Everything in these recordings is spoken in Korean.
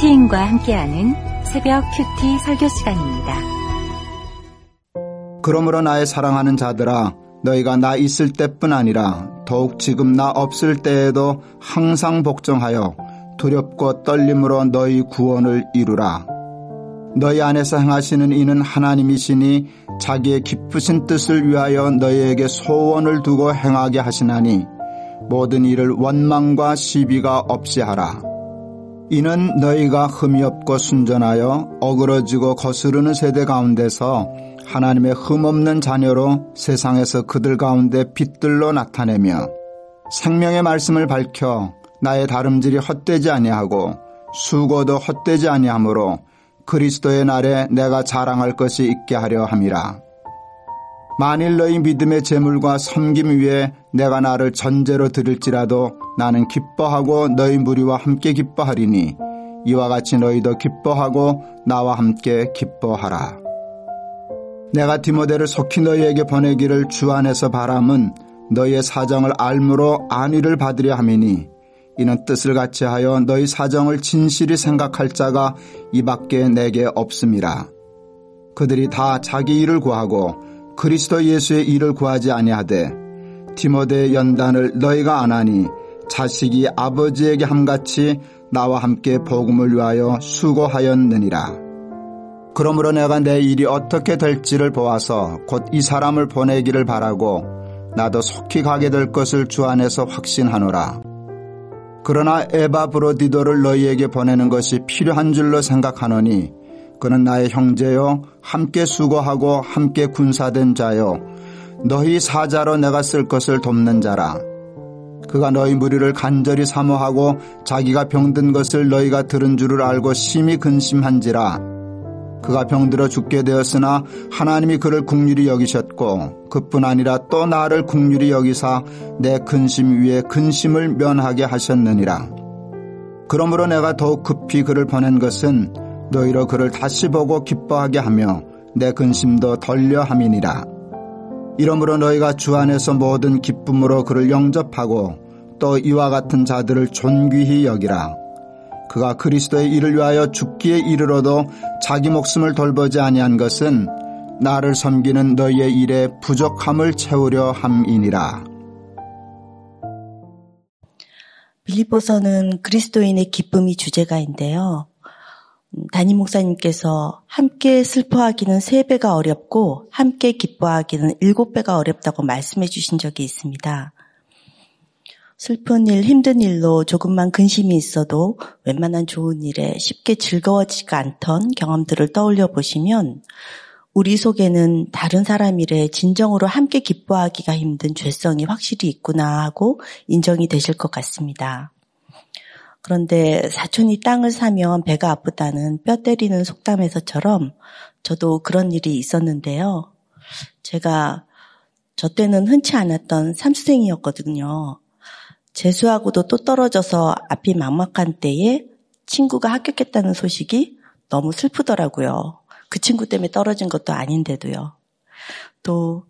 큐티인과 함께하는 새벽 큐티 설교 시간입니다. 그러므로 나의 사랑하는 자들아 너희가 나 있을 때뿐 아니라 더욱 지금 나 없을 때에도 항상 복종하여 두렵고 떨림으로 너희 구원을 이루라. 너희 안에서 행하시는 이는 하나님이시니 자기의 기쁘신 뜻을 위하여 너희에게 소원을 두고 행하게 하시나니 모든 일을 원망과 시비가 없이 하라. 이는 너희가 흠이 없고 순전하여 어그러지고 거스르는 세대 가운데서 하나님의 흠 없는 자녀로 세상에서 그들 가운데 빛들로 나타내며 생명의 말씀을 밝혀 나의 다름질이 헛되지 아니하고 수고도 헛되지 아니하므로 그리스도의 날에 내가 자랑할 것이 있게 하려 함이라. 만일 너희 믿음의 재물과 섬김 위에 내가 나를 전제로 드릴지라도 나는 기뻐하고 너희 무리와 함께 기뻐하리니 이와 같이 너희도 기뻐하고 나와 함께 기뻐하라. 내가 디모데를 속히 너희에게 보내기를 주 안에서 바람은 너희의 사정을 알므로 안위를 받으려 함이니 이는 뜻을 같이 하여 너희 사정을 진실히 생각할 자가 이 밖에 내게 없음이라. 그들이 다 자기 일을 구하고 그리스도 예수의 일을 구하지 아니하되 디모데의 연단을 너희가 안하니 자식이 아버지에게 함같이 나와 함께 복음을 위하여 수고하였느니라. 그러므로 내가 내 일이 어떻게 될지를 보아서 곧 이 사람을 보내기를 바라고 나도 속히 가게 될 것을 주 안에서 확신하노라. 그러나 에바 브로디도를 너희에게 보내는 것이 필요한 줄로 생각하노니 그는 나의 형제요 함께 수고하고 함께 군사된 자요 너희 사자로 내가 쓸 것을 돕는 자라. 그가 너희 무리를 간절히 사모하고 자기가 병든 것을 너희가 들은 줄을 알고 심히 근심한지라. 그가 병들어 죽게 되었으나 하나님이 그를 국률이 여기셨고 그뿐 아니라 또 나를 국률이 여기사 내 근심 위에 근심을 면하게 하셨느니라. 그러므로 내가 더욱 급히 그를 보낸 것은 너희로 그를 다시 보고 기뻐하게 하며 내 근심도 덜려 함이니라. 이러므로 너희가 주 안에서 모든 기쁨으로 그를 영접하고 또 이와 같은 자들을 존귀히 여기라. 그가 그리스도의 일을 위하여 죽기에 이르러도 자기 목숨을 돌보지 아니한 것은 나를 섬기는 너희의 일에 부족함을 채우려 함이니라. 빌리보서는 그리스도인의 기쁨이 주제가인데요. 음, 담임 목사님께서 함께 슬퍼하기는 세 배가 어렵고 함께 기뻐하기는 일곱 배가 어렵다고 말씀해 주신 적이 있습니다. 슬픈 일, 힘든 일로 조금만 근심이 있어도 웬만한 좋은 일에 쉽게 즐거워지지가 않던 경험들을 떠올려 보시면 우리 속에는 다른 사람 일에 진정으로 함께 기뻐하기가 힘든 죄성이 확실히 있구나 하고 인정이 되실 것 같습니다. 그런데 사촌이 땅을 사면 배가 아프다는 뼈 때리는 속담에서처럼 저도 그런 일이 있었는데요. 제가 저 때는 흔치 않았던 삼수생이었거든요. 재수하고도 또 떨어져서 앞이 막막한 때에 친구가 합격했다는 소식이 너무 슬프더라고요. 그 친구 때문에 떨어진 것도 아닌데도요. 또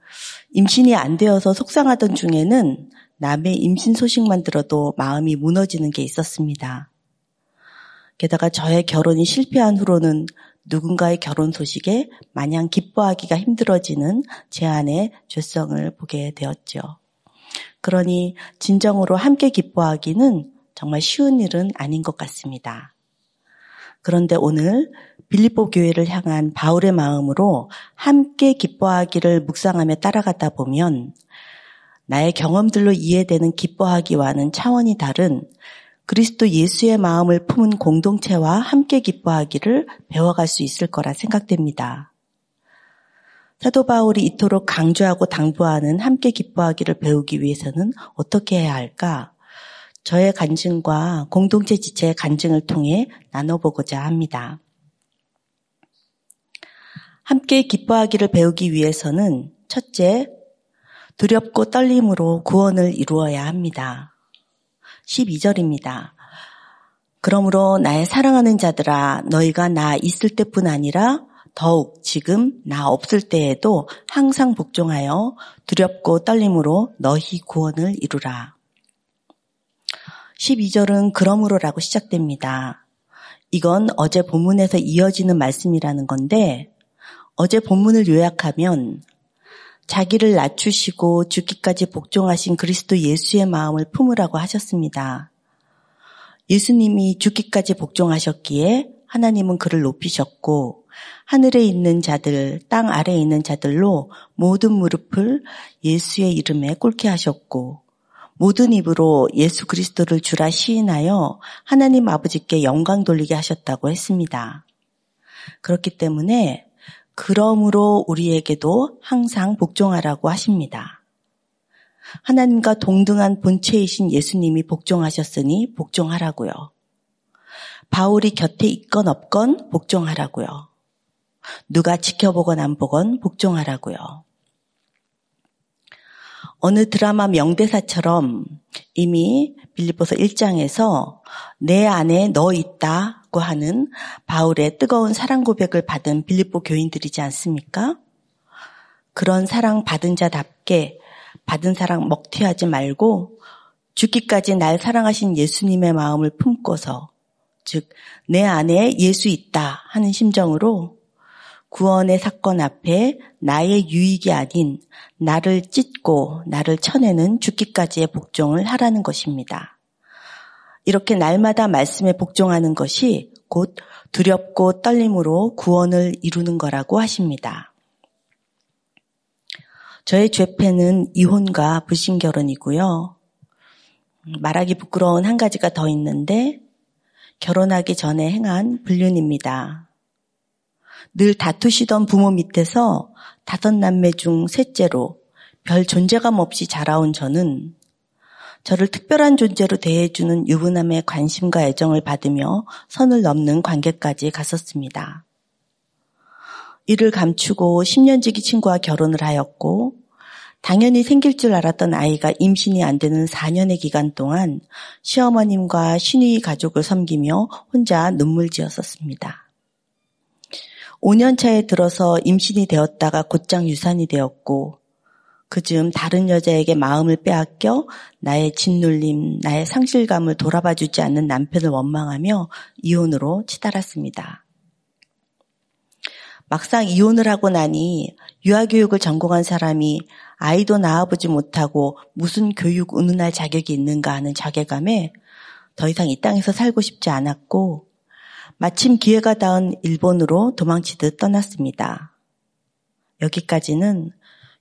임신이 안 되어서 속상하던 중에는 남의 임신 소식만 들어도 마음이 무너지는 게 있었습니다. 게다가 저의 결혼이 실패한 후로는 누군가의 결혼 소식에 마냥 기뻐하기가 힘들어지는 제 안의 죄성을 보게 되었죠. 그러니 진정으로 함께 기뻐하기는 정말 쉬운 일은 아닌 것 같습니다. 그런데 오늘 빌립보 교회를 향한 바울의 마음으로 함께 기뻐하기를 묵상하며 따라가다 보면 나의 경험들로 이해되는 기뻐하기와는 차원이 다른 그리스도 예수의 마음을 품은 공동체와 함께 기뻐하기를 배워갈 수 있을 거라 생각됩니다. 사도 바울이 이토록 강조하고 당부하는 함께 기뻐하기를 배우기 위해서는 어떻게 해야 할까? 저의 간증과 공동체 지체의 간증을 통해 나눠보고자 합니다. 함께 기뻐하기를 배우기 위해서는 첫째, 두렵고 떨림으로 구원을 이루어야 합니다. 12절입니다. 그러므로 나의 사랑하는 자들아 너희가 나 있을 때뿐 아니라 더욱 지금 나 없을 때에도 항상 복종하여 두렵고 떨림으로 너희 구원을 이루라. 12절은 그러므로라고 시작됩니다. 이건 어제 본문에서 이어지는 말씀이라는 건데 어제 본문을 요약하면 자기를 낮추시고 죽기까지 복종하신 그리스도 예수의 마음을 품으라고 하셨습니다. 예수님이 죽기까지 복종하셨기에 하나님은 그를 높이셨고 하늘에 있는 자들, 땅 아래에 있는 자들로 모든 무릎을 예수의 이름에 꿇게 하셨고 모든 입으로 예수 그리스도를 주라 시인하여 하나님 아버지께 영광 돌리게 하셨다고 했습니다. 그렇기 때문에 그러므로 우리에게도 항상 복종하라고 하십니다. 하나님과 동등한 본체이신 예수님이 복종하셨으니 복종하라고요. 바울이 곁에 있건 없건 복종하라고요. 누가 지켜보건 안 보건 복종하라고요. 어느 드라마 명대사처럼 이미 빌리보서 1장에서 내 안에 너 있다 고 하는 바울의 뜨거운 사랑 고백을 받은 빌리보 교인들이지 않습니까? 그런 사랑 받은 자답게 받은 사랑 먹튀하지 말고 죽기까지 날 사랑하신 예수님의 마음을 품고서 즉 내 안에 예수 있다 하는 심정으로 구원의 사건 앞에 나의 유익이 아닌 나를 찢고 나를 쳐내는 죽기까지의 복종을 하라는 것입니다. 이렇게 날마다 말씀에 복종하는 것이 곧 두렵고 떨림으로 구원을 이루는 거라고 하십니다. 저의 죄패는 이혼과 불신결혼이고요. 말하기 부끄러운 한 가지가 더 있는데 결혼하기 전에 행한 불륜입니다. 늘 다투시던 부모 밑에서 다섯 남매 중 셋째로 별 존재감 없이 자라온 저는 저를 특별한 존재로 대해주는 유부남의 관심과 애정을 받으며 선을 넘는 관계까지 갔었습니다. 이를 감추고 10년지기 친구와 결혼을 하였고 당연히 생길 줄 알았던 아이가 임신이 안 되는 4년의 기간 동안 시어머님과 신의 가족을 섬기며 혼자 눈물 지었었습니다. 5년 차에 들어서 임신이 되었다가 곧장 유산이 되었고 그즈음 다른 여자에게 마음을 빼앗겨 나의 짓눌림, 나의 상실감을 돌아봐 주지 않는 남편을 원망하며 이혼으로 치달았습니다. 막상 이혼을 하고 나니 유아교육을 전공한 사람이 아이도 낳아보지 못하고 무슨 교육 운운할 자격이 있는가 하는 자괴감에 더 이상 이 땅에서 살고 싶지 않았고 마침 기회가 닿은 일본으로 도망치듯 떠났습니다. 여기까지는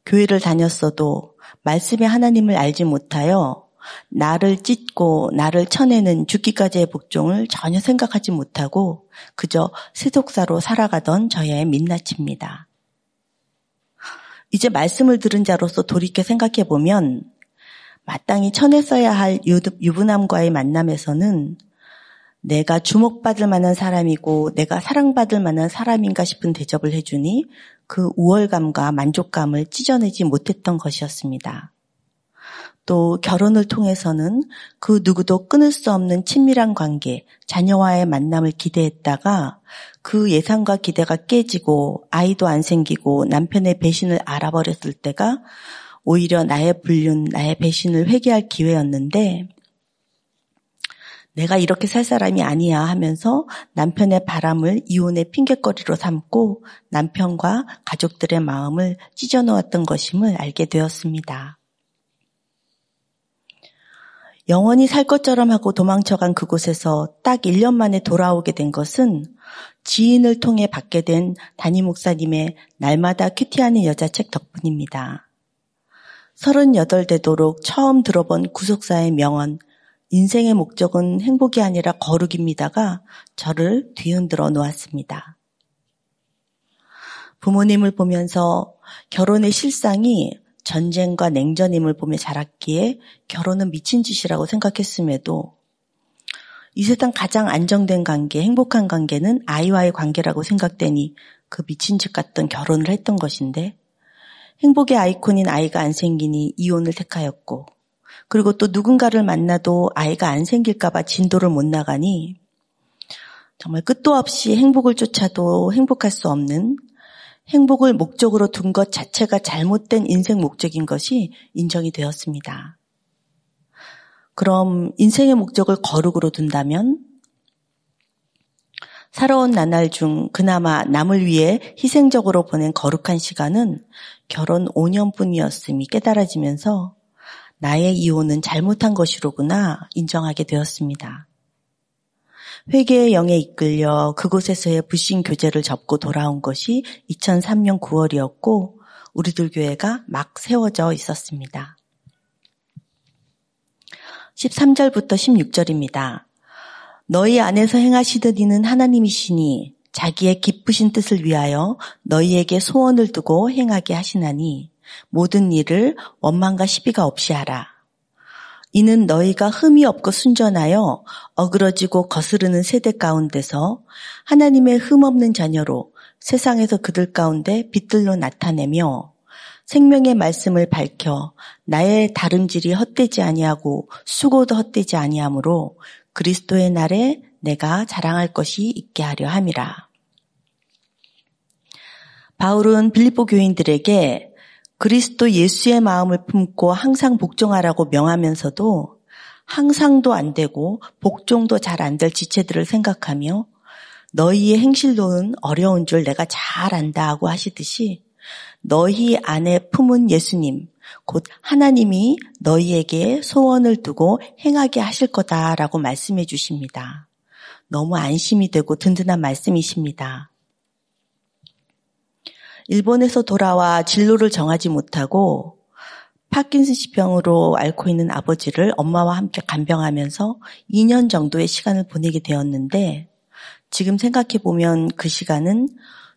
교회를 다녔어도 말씀의 하나님을 알지 못하여 나를 찢고 나를 쳐내는 죽기까지의 복종을 전혀 생각하지 못하고 그저 세속사로 살아가던 저의 민낯입니다. 이제 말씀을 들은 자로서 돌이켜 생각해 보면 마땅히 쳐냈어야 할 유부남과의 만남에서는 내가 주목받을 만한 사람이고 내가 사랑받을 만한 사람인가 싶은 대접을 해주니 그 우월감과 만족감을 찢어내지 못했던 것이었습니다. 또 결혼을 통해서는 그 누구도 끊을 수 없는 친밀한 관계, 자녀와의 만남을 기대했다가 그 예상과 기대가 깨지고 아이도 안 생기고 남편의 배신을 알아버렸을 때가 오히려 나의 불륜, 나의 배신을 회개할 기회였는데 내가 이렇게 살 사람이 아니야 하면서 남편의 바람을 이혼의 핑계거리로 삼고 남편과 가족들의 마음을 찢어놓았던 것임을 알게 되었습니다. 영원히 살 것처럼 하고 도망쳐간 그곳에서 딱 1년 만에 돌아오게 된 것은 지인을 통해 받게 된 담임 목사님의 날마다 큐티하는 여자 책 덕분입니다. 38 되도록 처음 들어본 구속사의 명언, 인생의 목적은 행복이 아니라 거룩입니다가 저를 뒤흔들어 놓았습니다. 부모님을 보면서 결혼의 실상이 전쟁과 냉전임을 보며 자랐기에 결혼은 미친 짓이라고 생각했음에도 이 세상 가장 안정된 관계, 행복한 관계는 아이와의 관계라고 생각되니 그 미친 짓 같던 결혼을 했던 것인데 행복의 아이콘인 아이가 안 생기니 이혼을 택하였고 그리고 또 누군가를 만나도 아이가 안 생길까봐 진도를 못 나가니 정말 끝도 없이 행복을 쫓아도 행복할 수 없는 행복을 목적으로 둔 것 자체가 잘못된 인생 목적인 것이 인정이 되었습니다. 그럼 인생의 목적을 거룩으로 둔다면 살아온 나날 중 그나마 남을 위해 희생적으로 보낸 거룩한 시간은 결혼 5년뿐이었음이 깨달아지면서 나의 이혼은 잘못한 것이로구나 인정하게 되었습니다. 회계의 영에 이끌려 그곳에서의 불신 교제를 접고 돌아온 것이 2003년 9월이었고 우리들 교회가 막 세워져 있었습니다. 13절부터 16절입니다. 너희 안에서 행하시더니는 하나님이시니 자기의 기쁘신 뜻을 위하여 너희에게 소원을 두고 행하게 하시나니 모든 일을 원망과 시비가 없이 하라. 이는 너희가 흠이 없고 순전하여 어그러지고 거스르는 세대 가운데서 하나님의 흠 없는 자녀로 세상에서 그들 가운데 빛들로 나타내며 생명의 말씀을 밝혀 나의 다름질이 헛되지 아니하고 수고도 헛되지 아니하므로 그리스도의 날에 내가 자랑할 것이 있게 하려 함이라. 바울은 빌립보 교인들에게 그리스도 예수의 마음을 품고 항상 복종하라고 명하면서도 항상도 안 되고 복종도 잘 안 될 지체들을 생각하며 너희의 행실로는 어려운 줄 내가 잘 안다 하고 하시듯이 너희 안에 품은 예수님, 곧 하나님이 너희에게 소원을 두고 행하게 하실 거다라고 말씀해 주십니다. 너무 안심이 되고 든든한 말씀이십니다. 일본에서 돌아와 진로를 정하지 못하고 파킨슨씨 병으로 앓고 있는 아버지를 엄마와 함께 간병하면서 2년 정도의 시간을 보내게 되었는데 지금 생각해 보면 그 시간은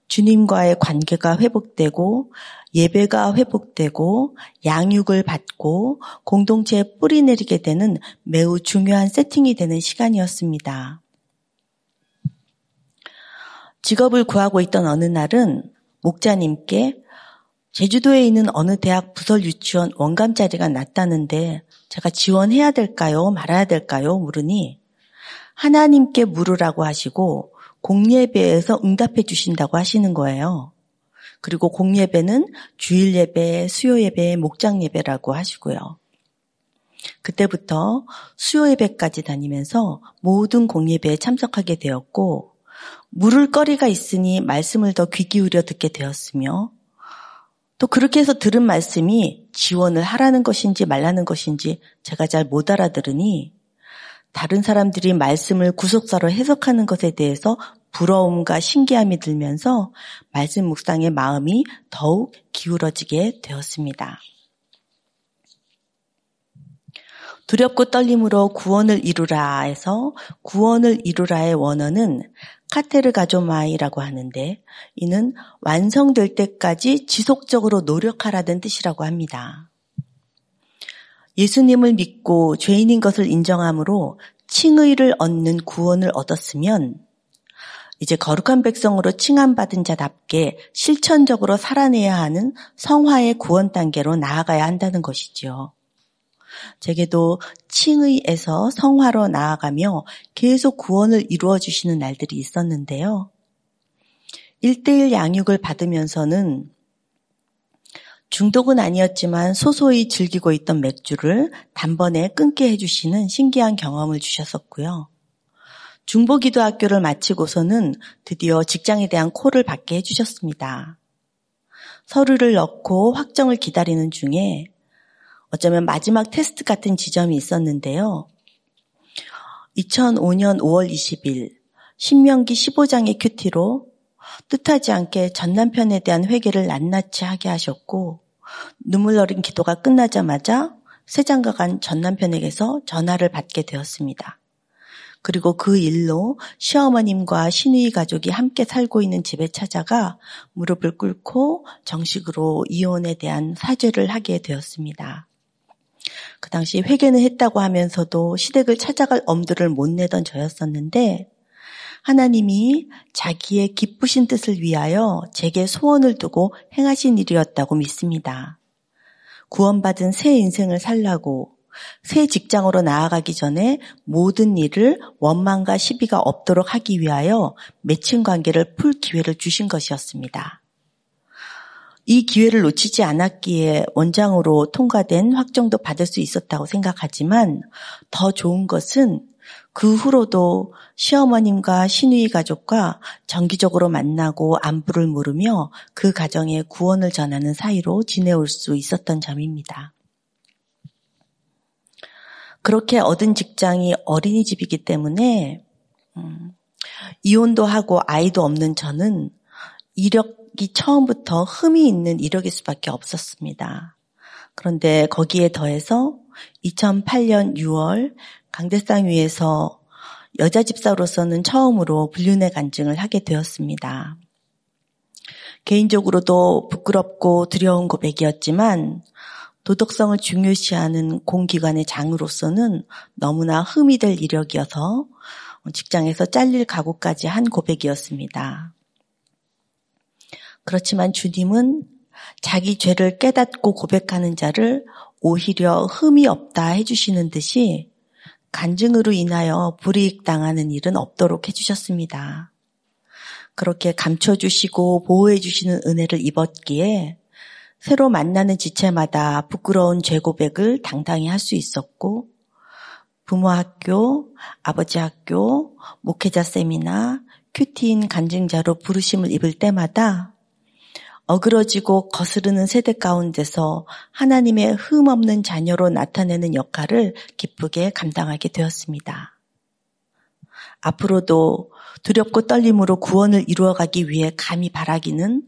주님과의 관계가 회복되고 예배가 회복되고 양육을 받고 공동체에 뿌리 내리게 되는 매우 중요한 세팅이 되는 시간이었습니다. 직업을 구하고 있던 어느 날은 목자님께 제주도에 있는 어느 대학 부설 유치원 원감 자리가 났다는데 제가 지원해야 될까요? 말아야 될까요? 물으니 하나님께 물으라고 하시고 공예배에서 응답해 주신다고 하시는 거예요. 그리고 공예배는 주일 예배, 수요 예배, 목장 예배라고 하시고요. 그때부터 수요 예배까지 다니면서 모든 공예배에 참석하게 되었고 물을 거리가 있으니 말씀을 더 귀 기울여 듣게 되었으며 또 그렇게 해서 들은 말씀이 지원을 하라는 것인지 말라는 것인지 제가 잘 못 알아들으니 다른 사람들이 말씀을 구속사로 해석하는 것에 대해서 부러움과 신기함이 들면서 말씀 묵상의 마음이 더욱 기울어지게 되었습니다. 두렵고 떨림으로 구원을 이루라 해서 구원을 이루라의 원어는 카테르 가조마이라고 하는데 이는 완성될 때까지 지속적으로 노력하라는 뜻이라고 합니다. 예수님을 믿고 죄인인 것을 인정함으로 칭의를 얻는 구원을 얻었으면 이제 거룩한 백성으로 칭함받은 자답게 실천적으로 살아내야 하는 성화의 구원 단계로 나아가야 한다는 것이지요. 제게도 칭의에서 성화로 나아가며 계속 구원을 이루어 주시는 날들이 있었는데요. 1대1 양육을 받으면서는 중독은 아니었지만 소소히 즐기고 있던 맥주를 단번에 끊게 해주시는 신기한 경험을 주셨었고요. 중보기도학교를 마치고서는 드디어 직장에 대한 콜을 받게 해주셨습니다. 서류를 넣고 확정을 기다리는 중에 어쩌면 마지막 테스트 같은 지점이 있었는데요. 2005년 5월 20일 신명기 15장의 큐티로 뜻하지 않게 전 남편에 대한 회개를 낱낱이 하게 하셨고 눈물 어린 기도가 끝나자마자 세장가 간 전 남편에게서 전화를 받게 되었습니다. 그리고 그 일로 시어머님과 신우이 가족이 함께 살고 있는 집에 찾아가 무릎을 꿇고 정식으로 이혼에 대한 사죄를 하게 되었습니다. 그 당시 회개는 했다고 하면서도 시댁을 찾아갈 엄두를 못 내던 저였었는데 하나님이 자기의 기쁘신 뜻을 위하여 제게 소원을 두고 행하신 일이었다고 믿습니다. 구원받은 새 인생을 살라고 새 직장으로 나아가기 전에 모든 일을 원망과 시비가 없도록 하기 위하여 매칭 관계를 풀 기회를 주신 것이었습니다. 이 기회를 놓치지 않았기에 원장으로 통과된 확정도 받을 수 있었다고 생각하지만 더 좋은 것은 그 후로도 시어머님과 신우이 가족과 정기적으로 만나고 안부를 물으며 그 가정에 구원을 전하는 사이로 지내올 수 있었던 점입니다. 그렇게 얻은 직장이 어린이집이기 때문에 음, 이혼도 하고 아이도 없는 저는 이력 이 처음부터 흠이 있는 이력일 수밖에 없었습니다. 그런데 거기에 더해서 2008년 6월 강대상 위에서 여자 집사로서는 처음으로 불륜의 간증을 하게 되었습니다. 개인적으로도 부끄럽고 두려운 고백이었지만 도덕성을 중요시하는 공기관의 장으로서는 너무나 흠이 될 이력이어서 직장에서 잘릴 각오까지 한 고백이었습니다. 그렇지만 주님은 자기 죄를 깨닫고 고백하는 자를 오히려 흠이 없다 해주시는 듯이 간증으로 인하여 불이익 당하는 일은 없도록 해주셨습니다. 그렇게 감춰주시고 보호해주시는 은혜를 입었기에 새로 만나는 지체마다 부끄러운 죄 고백을 당당히 할 수 있었고 부모 학교, 아버지 학교, 목회자 세미나, 큐티인 간증자로 부르심을 입을 때마다 어그러지고 거스르는 세대 가운데서 하나님의 흠 없는 자녀로 나타내는 역할을 기쁘게 감당하게 되었습니다. 앞으로도 두렵고 떨림으로 구원을 이루어가기 위해 감히 바라기는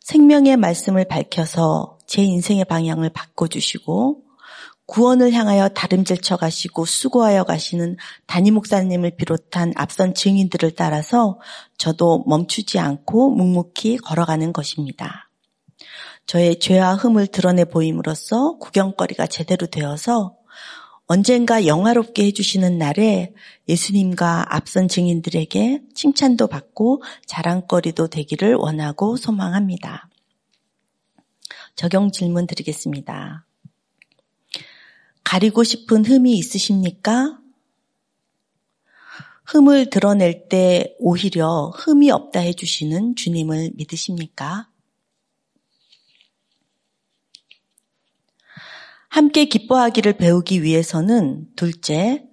생명의 말씀을 밝혀서 제 인생의 방향을 바꿔주시고 구원을 향하여 다름질쳐 가시고 수고하여 가시는 담임 목사님을 비롯한 앞선 증인들을 따라서 저도 멈추지 않고 묵묵히 걸어가는 것입니다. 저의 죄와 흠을 드러내 보임으로써 구경거리가 제대로 되어서 언젠가 영화롭게 해주시는 날에 예수님과 앞선 증인들에게 칭찬도 받고 자랑거리도 되기를 원하고 소망합니다. 적용 질문 드리겠습니다. 가리고 싶은 흠이 있으십니까? 흠을 드러낼 때 오히려 흠이 없다 해주시는 주님을 믿으십니까? 함께 기뻐하기를 배우기 위해서는 둘째,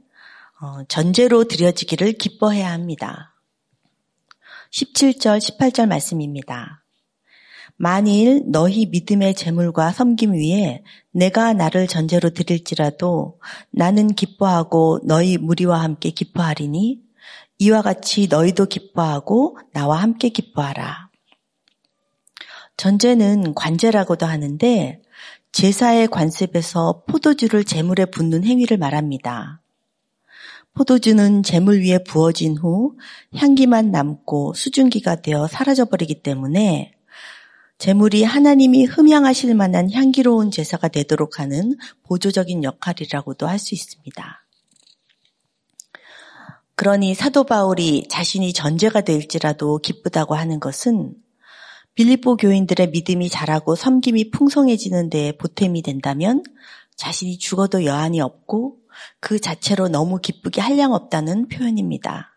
어, 전제로 드려지기를 기뻐해야 합니다. 17절, 18절 말씀입니다. 만일 너희 믿음의 재물과 섬김 위에 내가 나를 전제로 드릴지라도 나는 기뻐하고 너희 무리와 함께 기뻐하리니 이와 같이 너희도 기뻐하고 나와 함께 기뻐하라. 전제는 관제라고도 하는데 제사의 관습에서 포도주를 재물에 붓는 행위를 말합니다. 포도주는 재물 위에 부어진 후 향기만 남고 수증기가 되어 사라져버리기 때문에 재물이 하나님이 흠양하실 만한 향기로운 제사가 되도록 하는 보조적인 역할이라고도 할 수 있습니다. 그러니 사도 바울이 자신이 전제가 될지라도 기쁘다고 하는 것은 빌립보 교인들의 믿음이 자라고 섬김이 풍성해지는 데 보탬이 된다면 자신이 죽어도 여한이 없고 그 자체로 너무 기쁘게 한량 없다는 표현입니다.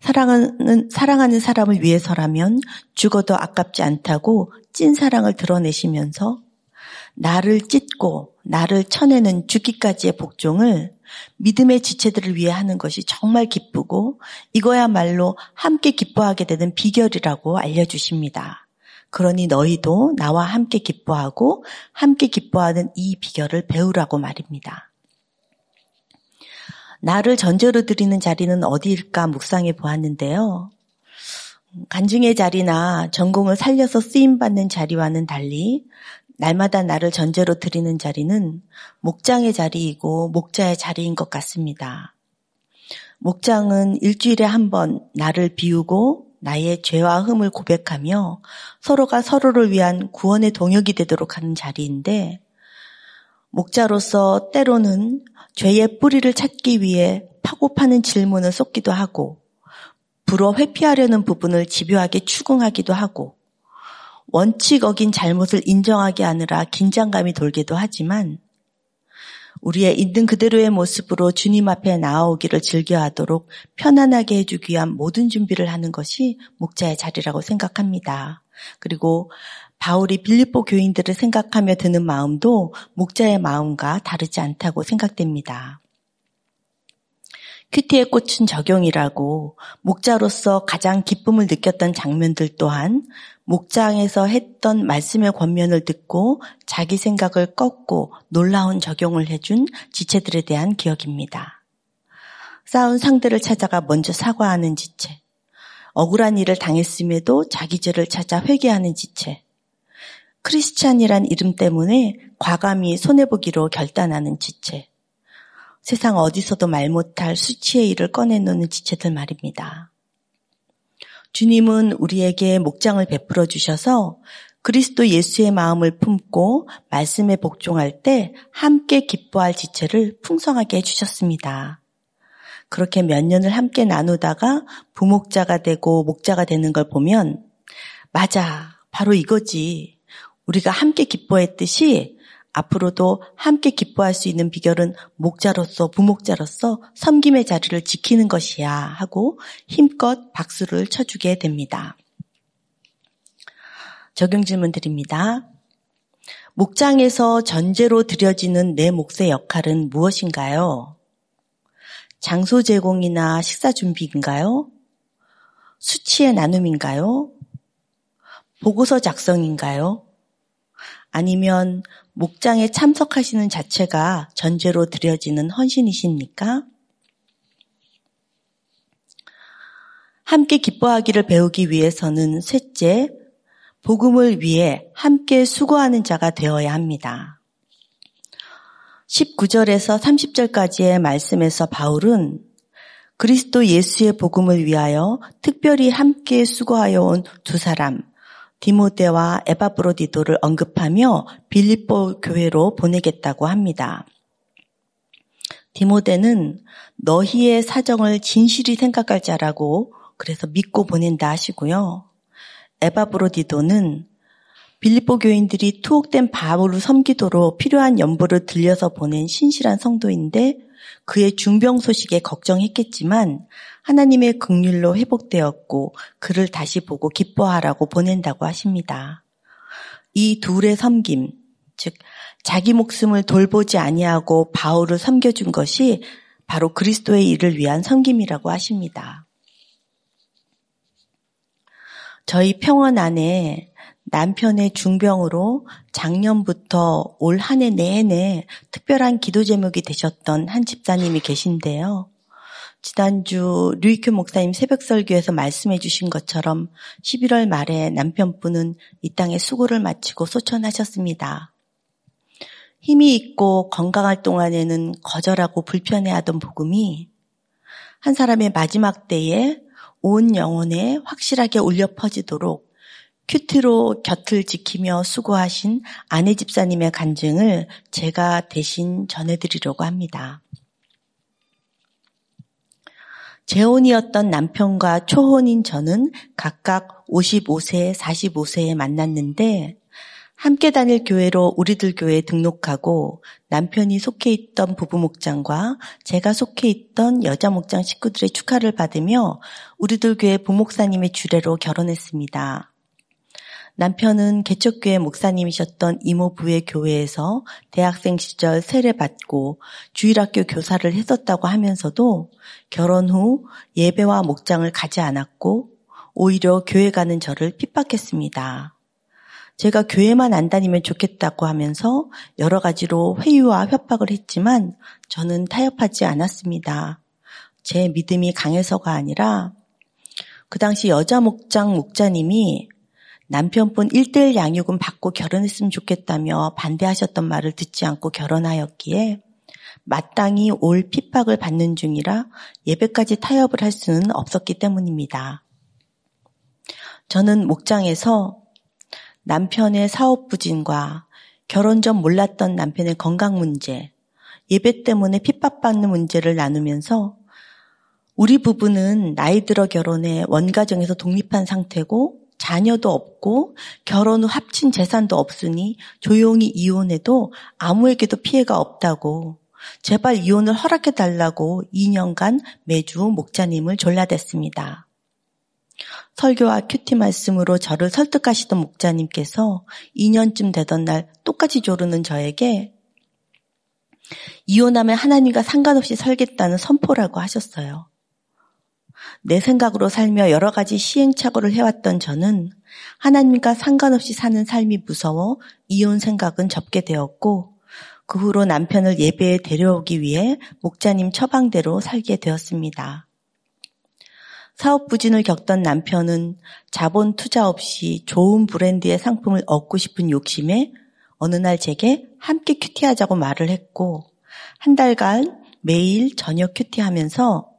사랑하는, 사랑하는 사람을 위해서라면 죽어도 아깝지 않다고 찐 사랑을 드러내시면서 나를 찢고 나를 쳐내는 죽기까지의 복종을 믿음의 지체들을 위해 하는 것이 정말 기쁘고 이거야말로 함께 기뻐하게 되는 비결이라고 알려주십니다. 그러니 너희도 나와 함께 기뻐하고 함께 기뻐하는 이 비결을 배우라고 말입니다. 나를 전제로 드리는 자리는 어디일까 묵상해 보았는데요. 간증의 자리나 전공을 살려서 쓰임받는 자리와는 달리 날마다 나를 전제로 드리는 자리는 목장의 자리이고 목자의 자리인 것 같습니다. 목장은 일주일에 한 번 나를 비우고 나의 죄와 흠을 고백하며 서로가 서로를 위한 구원의 동역이 되도록 하는 자리인데 목자로서 때로는 죄의 뿌리를 찾기 위해 파고 파는 질문을 쏟기도 하고 불어 회피하려는 부분을 집요하게 추궁하기도 하고 원칙 어긴 잘못을 인정하게 하느라 긴장감이 돌기도 하지만 우리의 있는 그대로의 모습으로 주님 앞에 나아오기를 즐겨하도록 편안하게 해주기 위한 모든 준비를 하는 것이 목자의 자리라고 생각합니다. 그리고 바울이 빌립보 교인들을 생각하며 드는 마음도 목자의 마음과 다르지 않다고 생각됩니다. 큐티에 꽂힌 적용이라고 목자로서 가장 기쁨을 느꼈던 장면들 또한 목장에서 했던 말씀의 권면을 듣고 자기 생각을 꺾고 놀라운 적용을 해준 지체들에 대한 기억입니다. 싸운 상대를 찾아가 먼저 사과하는 지체. 억울한 일을 당했음에도 자기 죄를 찾아 회개하는 지체. 크리스찬이란 이름 때문에 과감히 손해보기로 결단하는 지체. 세상 어디서도 말 못할 수치의 일을 꺼내놓는 지체들 말입니다. 주님은 우리에게 목장을 베풀어 주셔서 그리스도 예수의 마음을 품고 말씀에 복종할 때 함께 기뻐할 지체를 풍성하게 해주셨습니다. 그렇게 몇 년을 함께 나누다가 부목자가 되고 목자가 되는 걸 보면 맞아, 바로 이거지. 우리가 함께 기뻐했듯이 앞으로도 함께 기뻐할 수 있는 비결은 목자로서 부목자로서 섬김의 자리를 지키는 것이야 하고 힘껏 박수를 쳐주게 됩니다. 적용 질문 드립니다. 목장에서 전제로 드려지는 내 몫의 역할은 무엇인가요? 장소 제공이나 식사 준비인가요? 수치의 나눔인가요? 보고서 작성인가요? 아니면 목장에 참석하시는 자체가 전제로 드려지는 헌신이십니까? 함께 기뻐하기를 배우기 위해서는 셋째, 복음을 위해 함께 수고하는 자가 되어야 합니다. 19절에서 30절까지의 말씀에서 바울은 그리스도 예수의 복음을 위하여 특별히 함께 수고하여 온 두 사람, 디모데와 에바브로디도를 언급하며 빌립보 교회로 보내겠다고 합니다. 디모데는 너희의 사정을 진실히 생각할 자라고 그래서 믿고 보낸다 하시고요. 에바브로디도는 빌립보 교인들이 투옥된 바울을 섬기도록 필요한 연보를 들려서 보낸 신실한 성도인데 그의 중병 소식에 걱정했겠지만 하나님의 극률로 회복되었고 그를 다시 보고 기뻐하라고 보낸다고 하십니다. 이 둘의 섬김, 즉 자기 목숨을 돌보지 아니하고 바울을 섬겨준 것이 바로 그리스도의 일을 위한 섬김이라고 하십니다. 저희 평원 안에 남편의 중병으로 작년부터 올 한 해 내내 특별한 기도 제목이 되셨던 한 집사님이 계신데요. 지난주 류이큐 목사님 새벽 설교에서 말씀해 주신 것처럼 11월 말에 남편분은 이 땅에 수고를 마치고 소천하셨습니다. 힘이 있고 건강할 동안에는 거절하고 불편해하던 복음이 한 사람의 마지막 때에 온 영혼에 확실하게 울려 퍼지도록 큐티로 곁을 지키며 수고하신 아내 집사님의 간증을 제가 대신 전해드리려고 합니다. 재혼이었던 남편과 초혼인 저는 각각 55세, 45세에 만났는데 함께 다닐 교회로 우리들 교회에 등록하고 남편이 속해 있던 부부 목장과 제가 속해 있던 여자 목장 식구들의 축하를 받으며 우리들 교회 부목사님의 주례로 결혼했습니다. 남편은 개척교회 목사님이셨던 이모부의 교회에서 대학생 시절 세례 받고 주일학교 교사를 했었다고 하면서도 결혼 후 예배와 목장을 가지 않았고 오히려 교회 가는 저를 핍박했습니다. 제가 교회만 안 다니면 좋겠다고 하면서 여러 가지로 회유와 협박을 했지만 저는 타협하지 않았습니다. 제 믿음이 강해서가 아니라 그 당시 여자 목장 목자님이 남편분 1대1 양육은 받고 결혼했으면 좋겠다며 반대하셨던 말을 듣지 않고 결혼하였기에 마땅히 올 핍박을 받는 중이라 예배까지 타협을 할 수는 없었기 때문입니다. 저는 목장에서 남편의 사업 부진과 결혼 전 몰랐던 남편의 건강 문제, 예배 때문에 핍박받는 문제를 나누면서 우리 부부는 나이 들어 결혼해 원가정에서 독립한 상태고 자녀도 없고 결혼 후 합친 재산도 없으니 조용히 이혼해도 아무에게도 피해가 없다고 제발 이혼을 허락해 달라고 2년간 매주 목자님을 졸라댔습니다. 설교와 큐티 말씀으로 저를 설득하시던 목자님께서 2년쯤 되던 날 똑같이 조르는 저에게 이혼하면 하나님과 상관없이 살겠다는 선포라고 하셨어요. 내 생각으로 살며 여러 가지 시행착오를 해왔던 저는 하나님과 상관없이 사는 삶이 무서워 이혼 생각은 접게 되었고 그 후로 남편을 예배에 데려오기 위해 목자님 처방대로 살게 되었습니다. 사업 부진을 겪던 남편은 자본 투자 없이 좋은 브랜드의 상품을 얻고 싶은 욕심에 어느 날 제게 함께 큐티하자고 말을 했고 한 달간 매일 저녁 큐티하면서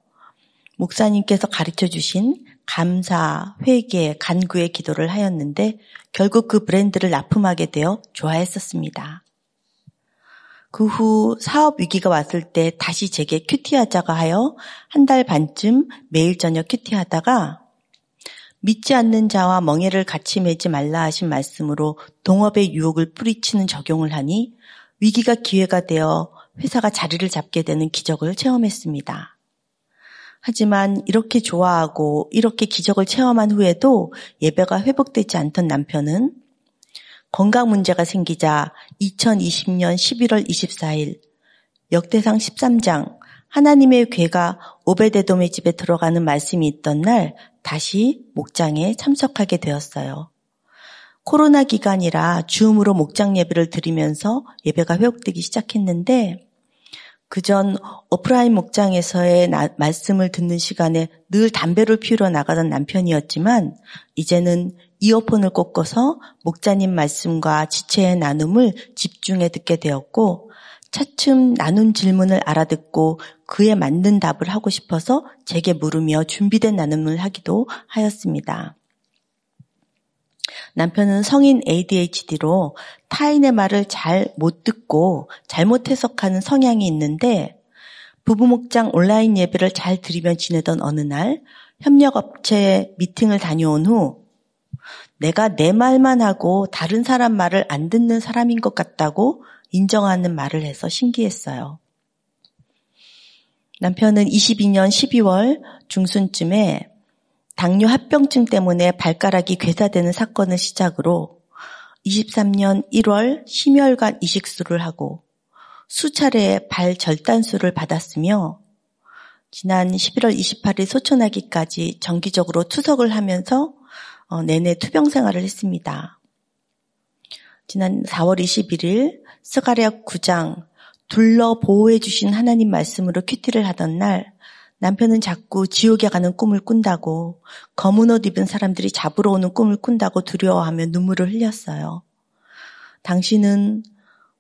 목사님께서 가르쳐 주신 감사, 회개, 간구의 기도를 하였는데 결국 그 브랜드를 납품하게 되어 좋아했었습니다. 그 후 사업 위기가 왔을 때 다시 제게 큐티하자가 하여 한 달 반쯤 매일 저녁 큐티하다가 믿지 않는 자와 멍해를 같이 매지 말라 하신 말씀으로 동업의 유혹을 뿌리치는 적용을 하니 위기가 기회가 되어 회사가 자리를 잡게 되는 기적을 체험했습니다. 하지만 이렇게 좋아하고 이렇게 기적을 체험한 후에도 예배가 회복되지 않던 남편은 건강 문제가 생기자 2020년 11월 24일 역대상 13장 하나님의 괴가 오베데돔의 집에 들어가는 말씀이 있던 날 다시 목장에 참석하게 되었어요. 코로나 기간이라 줌으로 목장 예배를 드리면서 예배가 회복되기 시작했는데 그전 오프라인 목장에서의 나, 말씀을 듣는 시간에 늘 담배를 피우러 나가던 남편이었지만 이제는 이어폰을 꽂고서 목자님 말씀과 지체의 나눔을 집중해 듣게 되었고 차츰 나눈 질문을 알아듣고 그에 맞는 답을 하고 싶어서 제게 물으며 준비된 나눔을 하기도 하였습니다. 남편은 성인 ADHD로 타인의 말을 잘 못 듣고 잘못 해석하는 성향이 있는데 부부 목장 온라인 예배를 잘 드리며 지내던 어느 날 협력업체 미팅을 다녀온 후 내가 내 말만 하고 다른 사람 말을 안 듣는 사람인 것 같다고 인정하는 말을 해서 신기했어요. 남편은 22년 12월 중순쯤에 당뇨 합병증 때문에 발가락이 괴사되는 사건을 시작으로 23년 1월 심혈관 이식술을 하고 수차례의 발 절단술을 받았으며 지난 11월 28일 소천하기까지 정기적으로 투석을 하면서 어, 내내 투병 생활을 했습니다. 지난 4월 21일 스가랴 9장 둘러 보호해 주신 하나님 말씀으로 큐티를 하던 날 남편은 자꾸 지옥에 가는 꿈을 꾼다고 검은 옷 입은 사람들이 잡으러 오는 꿈을 꾼다고 두려워하며 눈물을 흘렸어요. 당신은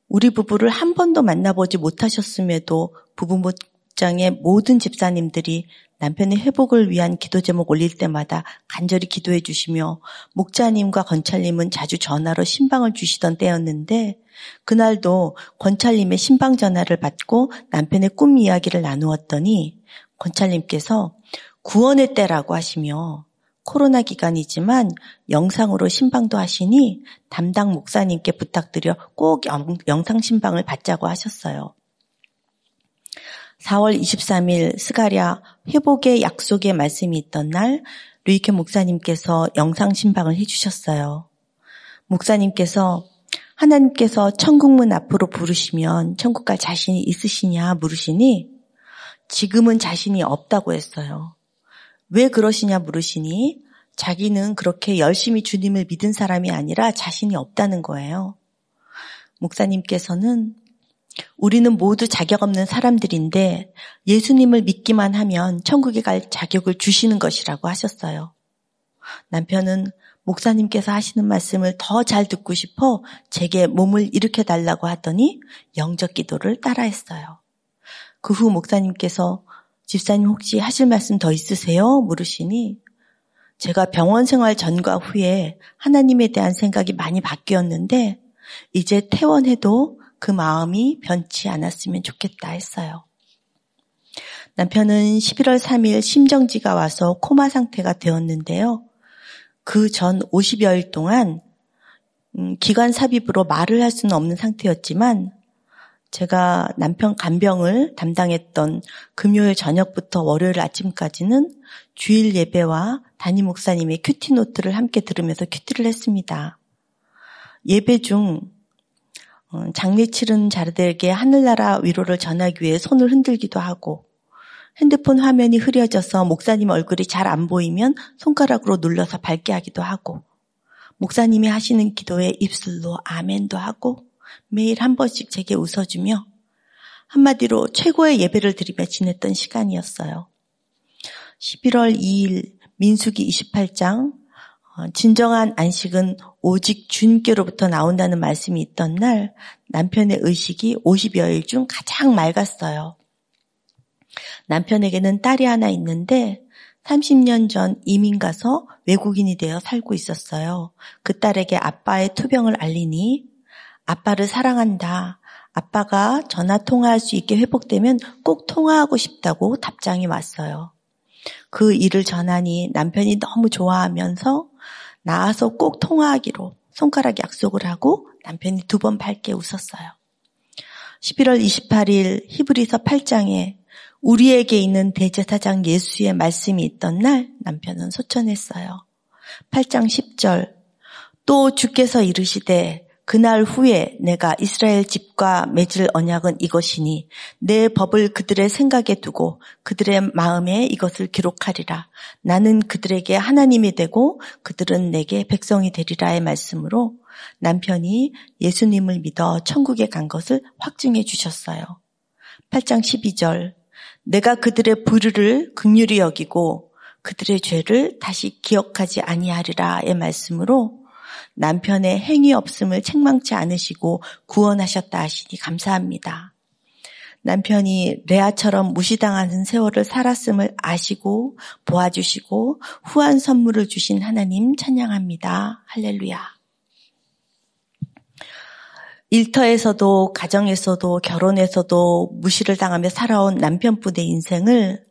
우리 부부를 한 번도 만나보지 못하셨음에도 부부 목장의 모든 집사님들이 남편의 회복을 위한 기도 제목 올릴 때마다 간절히 기도해 주시며 목자님과 건찰님은 자주 전화로 신방을 주시던 때였는데 그날도 권찰님의 신방 전화를 받고 남편의 꿈 이야기를 나누었더니 권찰님께서 구원의 때라고 하시며 코로나 기간이지만 영상으로 신방도 하시니 담당 목사님께 부탁드려 꼭 영 상 신방을 받자고 하셨어요. 4월 23일 스가랴 회복의 약속의 말씀이 있던 날 루이케 목사님께서 영상 신방을 해주셨어요. 목사님께서 하나님께서 천국문 앞으로 부르시면 천국 갈 자신이 있으시냐 물으시니 지금은 자신이 없다고 했어요. 왜 그러시냐 물으시니 자기는 그렇게 열심히 주님을 믿은 사람이 아니라 자신이 없다는 거예요. 목사님께서는 우리는 모두 자격 없는 사람들인데 예수님을 믿기만 하면 천국에 갈 자격을 주시는 것이라고 하셨어요. 남편은 목사님께서 하시는 말씀을 더 잘 듣고 싶어 제게 몸을 일으켜 달라고 하더니 영적 기도를 따라했어요. 그 후 목사님께서 집사님 혹시 하실 말씀 더 있으세요? 물으시니 제가 병원 생활 전과 후에 하나님에 대한 생각이 많이 바뀌었는데 이제 퇴원해도 그 마음이 변치 않았으면 좋겠다 했어요. 남편은 11월 3일 심정지가 와서 코마 상태가 되었는데요. 그 전 50여일 동안 음, 기관 삽입으로 말을 할 수는 없는 상태였지만 제가 남편 간병을 담당했던 금요일 저녁부터 월요일 아침까지는 주일 예배와 담임 목사님의 큐티 노트를 함께 들으면서 큐티를 했습니다. 예배 중 어, 장례 치른 자들에게 하늘나라 위로를 전하기 위해 손을 흔들기도 하고 핸드폰 화면이 흐려져서 목사님 얼굴이 잘 안 보이면 손가락으로 눌러서 밝게 하기도 하고 목사님이 하시는 기도에 입술로 아멘도 하고 매일 한 번씩 제게 웃어주며 한마디로 최고의 예배를 드리며 지냈던 시간이었어요. 11월 2일 민수기 28장 어, 진정한 안식은 오직 주님께로부터 나온다는 말씀이 있던 날 남편의 의식이 50여일 중 가장 맑았어요. 남편에게는 딸이 하나 있는데 30년 전 이민 가서 외국인이 되어 살고 있었어요. 그 딸에게 아빠의 투병을 알리니 아빠를 사랑한다. 아빠가 전화 통화할 수 있게 회복되면 꼭 통화하고 싶다고 답장이 왔어요. 그 일을 전하니 남편이 너무 좋아하면서 나와서 꼭 통화하기로 손가락 약속을 하고 남편이 두 번 밝게 웃었어요. 11월 28일 히브리서 8장에 우리에게 있는 대제사장 예수의 말씀이 있던 날 남편은 소천했어요. 8장 10절 또 주께서 이르시되 그날 후에 내가 이스라엘 집과 맺을 언약은 이것이니 내 법을 그들의 생각에 두고 그들의 마음에 이것을 기록하리라. 나는 그들에게 하나님이 되고 그들은 내게 백성이 되리라의 말씀으로 남편이 예수님을 믿어 천국에 간 것을 확증해 주셨어요. 8장 12절 내가 그들의 불의를 극률히 여기고 그들의 죄를 다시 기억하지 아니하리라의 말씀으로 남편의 행위 없음을 책망치 않으시고 구원하셨다 하시니 감사합니다. 남편이 레아처럼 무시당하는 세월을 살았음을 아시고 보아주시고 후한 선물을 주신 하나님 찬양합니다. 할렐루야. 일터에서도 가정에서도 결혼에서도 무시를 당하며 살아온 남편분의 인생을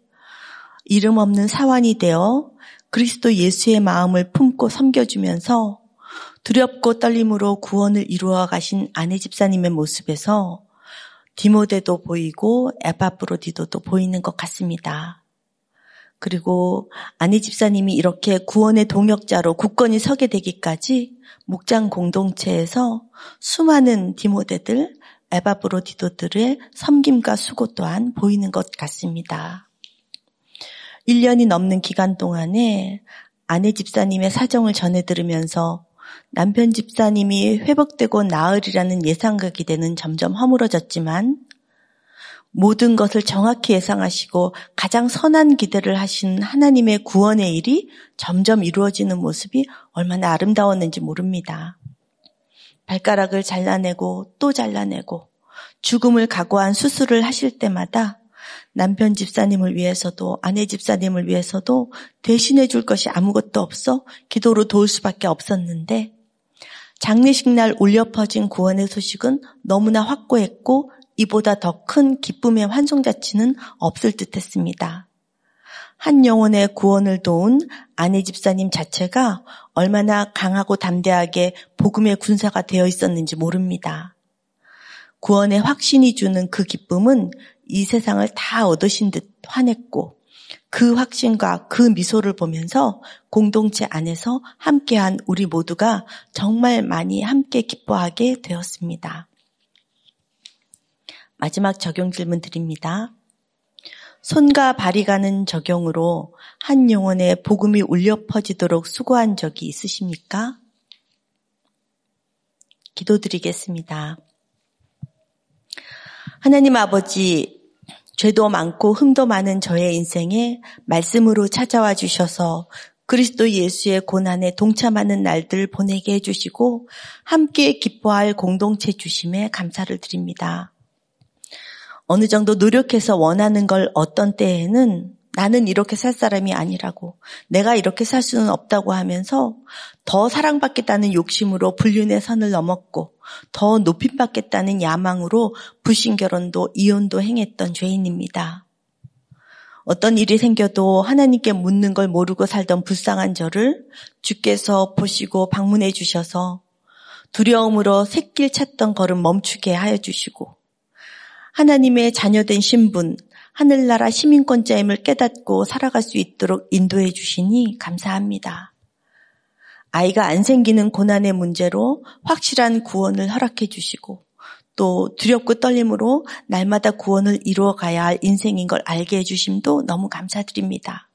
이름 없는 사환이 되어 그리스도 예수의 마음을 품고 섬겨주면서 두렵고 떨림으로 구원을 이루어 가신 아내 집사님의 모습에서 디모데도 보이고 에바브로디도도 보이는 것 같습니다. 그리고 아내 집사님이 이렇게 구원의 동역자로 굳건히 서게 되기까지 목장 공동체에서 수많은 디모데들, 에바브로디도들의 섬김과 수고 또한 보이는 것 같습니다. 1년이 넘는 기간 동안에 아내 집사님의 사정을 전해 들으면서 남편 집사님이 회복되고 나으리라는 예상과 기대는 점점 허물어졌지만 모든 것을 정확히 예상하시고 가장 선한 기대를 하신 하나님의 구원의 일이 점점 이루어지는 모습이 얼마나 아름다웠는지 모릅니다. 발가락을 잘라내고 또 잘라내고 죽음을 각오한 수술을 하실 때마다 남편 집사님을 위해서도 아내 집사님을 위해서도 대신해 줄 것이 아무것도 없어 기도로 도울 수밖에 없었는데 장례식 날 울려 퍼진 구원의 소식은 너무나 확고했고 이보다 더 큰 기쁨의 환송 자치는 없을 듯 했습니다. 한 영혼의 구원을 도운 아내 집사님 자체가 얼마나 강하고 담대하게 복음의 군사가 되어 있었는지 모릅니다. 구원의 확신이 주는 그 기쁨은 이 세상을 다 얻으신 듯 화냈고 그 확신과 그 미소를 보면서 공동체 안에서 함께한 우리 모두가 정말 많이 함께 기뻐하게 되었습니다. 마지막 적용 질문 드립니다. 손과 발이 가는 적용으로 한 영혼의 복음이 울려 퍼지도록 수고한 적이 있으십니까? 기도드리겠습니다. 하나님 아버지, 죄도 많고 흠도 많은 저의 인생에 말씀으로 찾아와 주셔서 그리스도 예수의 고난에 동참하는 날들 보내게 해주시고 함께 기뻐할 공동체 주심에 감사를 드립니다. 어느 정도 노력해서 원하는 걸 어떤 때에는 나는 이렇게 살 사람이 아니라고 내가 이렇게 살 수는 없다고 하면서 더 사랑받겠다는 욕심으로 불륜의 선을 넘었고 더 높임받겠다는 야망으로 불신결혼도 이혼도 행했던 죄인입니다. 어떤 일이 생겨도 하나님께 묻는 걸 모르고 살던 불쌍한 저를 주께서 보시고 방문해 주셔서 두려움으로 새길 찾던 걸음 멈추게 하여 주시고 하나님의 자녀된 신분, 하늘나라 시민권자임을 깨닫고 살아갈 수 있도록 인도해 주시니 감사합니다. 아이가 안 생기는 고난의 문제로 확실한 구원을 허락해 주시고 또 두렵고 떨림으로 날마다 구원을 이루어 가야 할 인생인 걸 알게 해 주심도 너무 감사드립니다.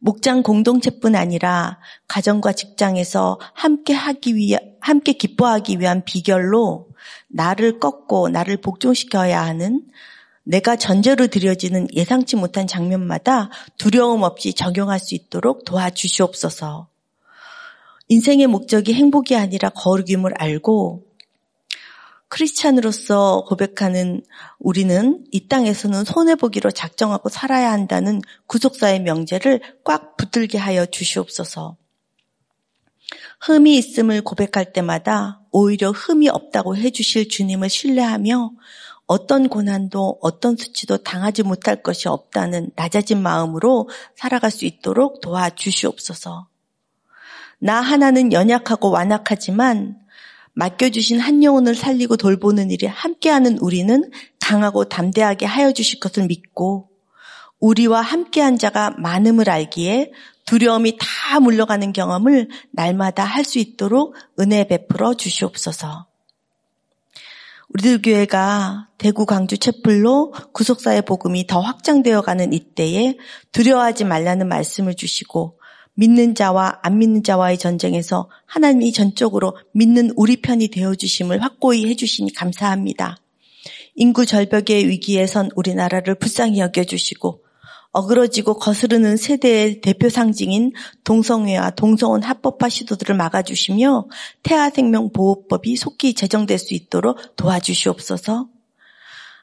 목장 공동체뿐 아니라 가정과 직장에서 함께 하기 위해 함께 기뻐하기 위한 비결로 나를 꺾고 나를 복종시켜야 하는 내가 전제로 드려지는 예상치 못한 장면마다 두려움 없이 적용할 수 있도록 도와주시옵소서. 인생의 목적이 행복이 아니라 거룩임을 알고 크리스찬으로서 고백하는 우리는 이 땅에서는 손해보기로 작정하고 살아야 한다는 구속사의 명제를 꽉 붙들게 하여 주시옵소서. 흠이 있음을 고백할 때마다 오히려 흠이 없다고 해주실 주님을 신뢰하며 어떤 고난도 어떤 수치도 당하지 못할 것이 없다는 낮아진 마음으로 살아갈 수 있도록 도와주시옵소서. 나 하나는 연약하고 완악하지만 맡겨주신 한 영혼을 살리고 돌보는 일에 함께하는 우리는 강하고 담대하게 하여 주실 것을 믿고 우리와 함께한 자가 많음을 알기에 두려움이 다 물러가는 경험을 날마다 할 수 있도록 은혜 베풀어 주시옵소서. 우리들 교회가 대구 광주 채플로 구속사의 복음이 더 확장되어 가는 이때에 두려워하지 말라는 말씀을 주시고 믿는 자와 안 믿는 자와의 전쟁에서 하나님이 전적으로 믿는 우리 편이 되어 주심을 확고히 해 주시니 감사합니다. 인구 절벽의 위기에 선 우리나라를 불쌍히 여겨 주시고 어그러지고 거스르는 세대의 대표 상징인 동성애와 동성혼 합법화 시도들을 막아주시며 태아생명보호법이 속히 제정될 수 있도록 도와주시옵소서.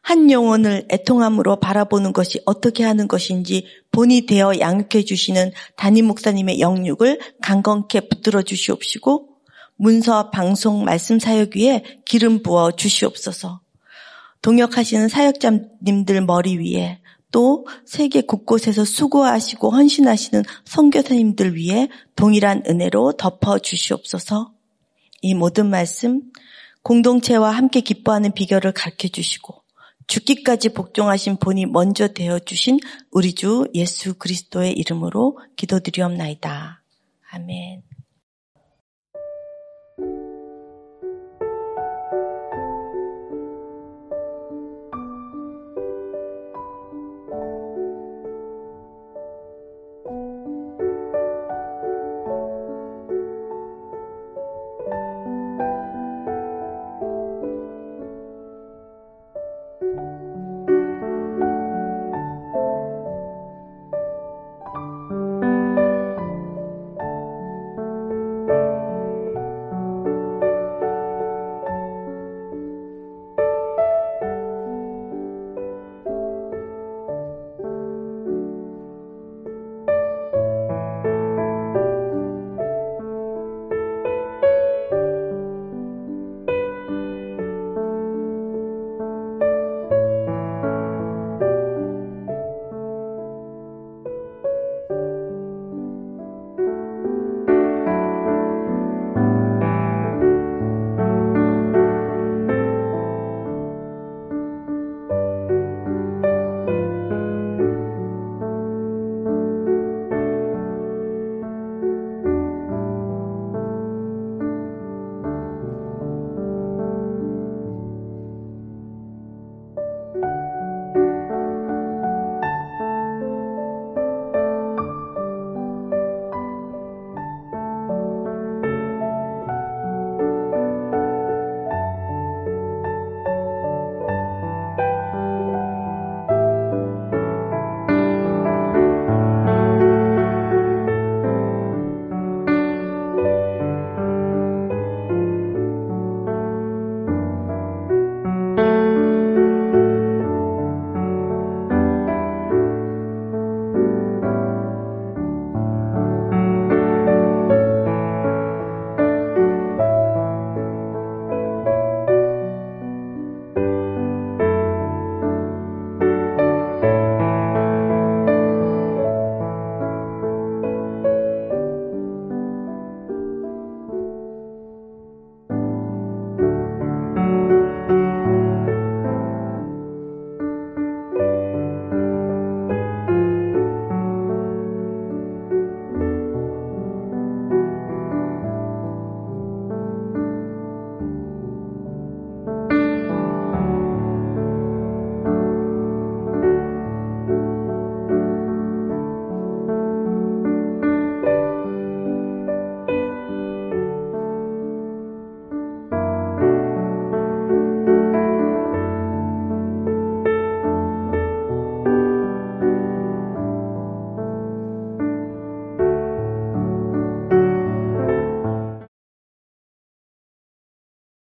한 영혼을 애통함으로 바라보는 것이 어떻게 하는 것인지 본이 되어 양육해 주시는 담임 목사님의 영육을 강건케 붙들어 주시옵시고 문서 방송 말씀 사역 위에 기름 부어 주시옵소서. 동역하시는 사역자님들 머리 위에 또 세계 곳곳에서 수고하시고 헌신하시는 선교사님들 위해 동일한 은혜로 덮어 주시옵소서. 이 모든 말씀 공동체와 함께 기뻐하는 비결을 가르쳐 주시고 죽기까지 복종하신 본이 먼저 되어 주신 우리 주 예수 그리스도의 이름으로 기도드리옵나이다. 아멘.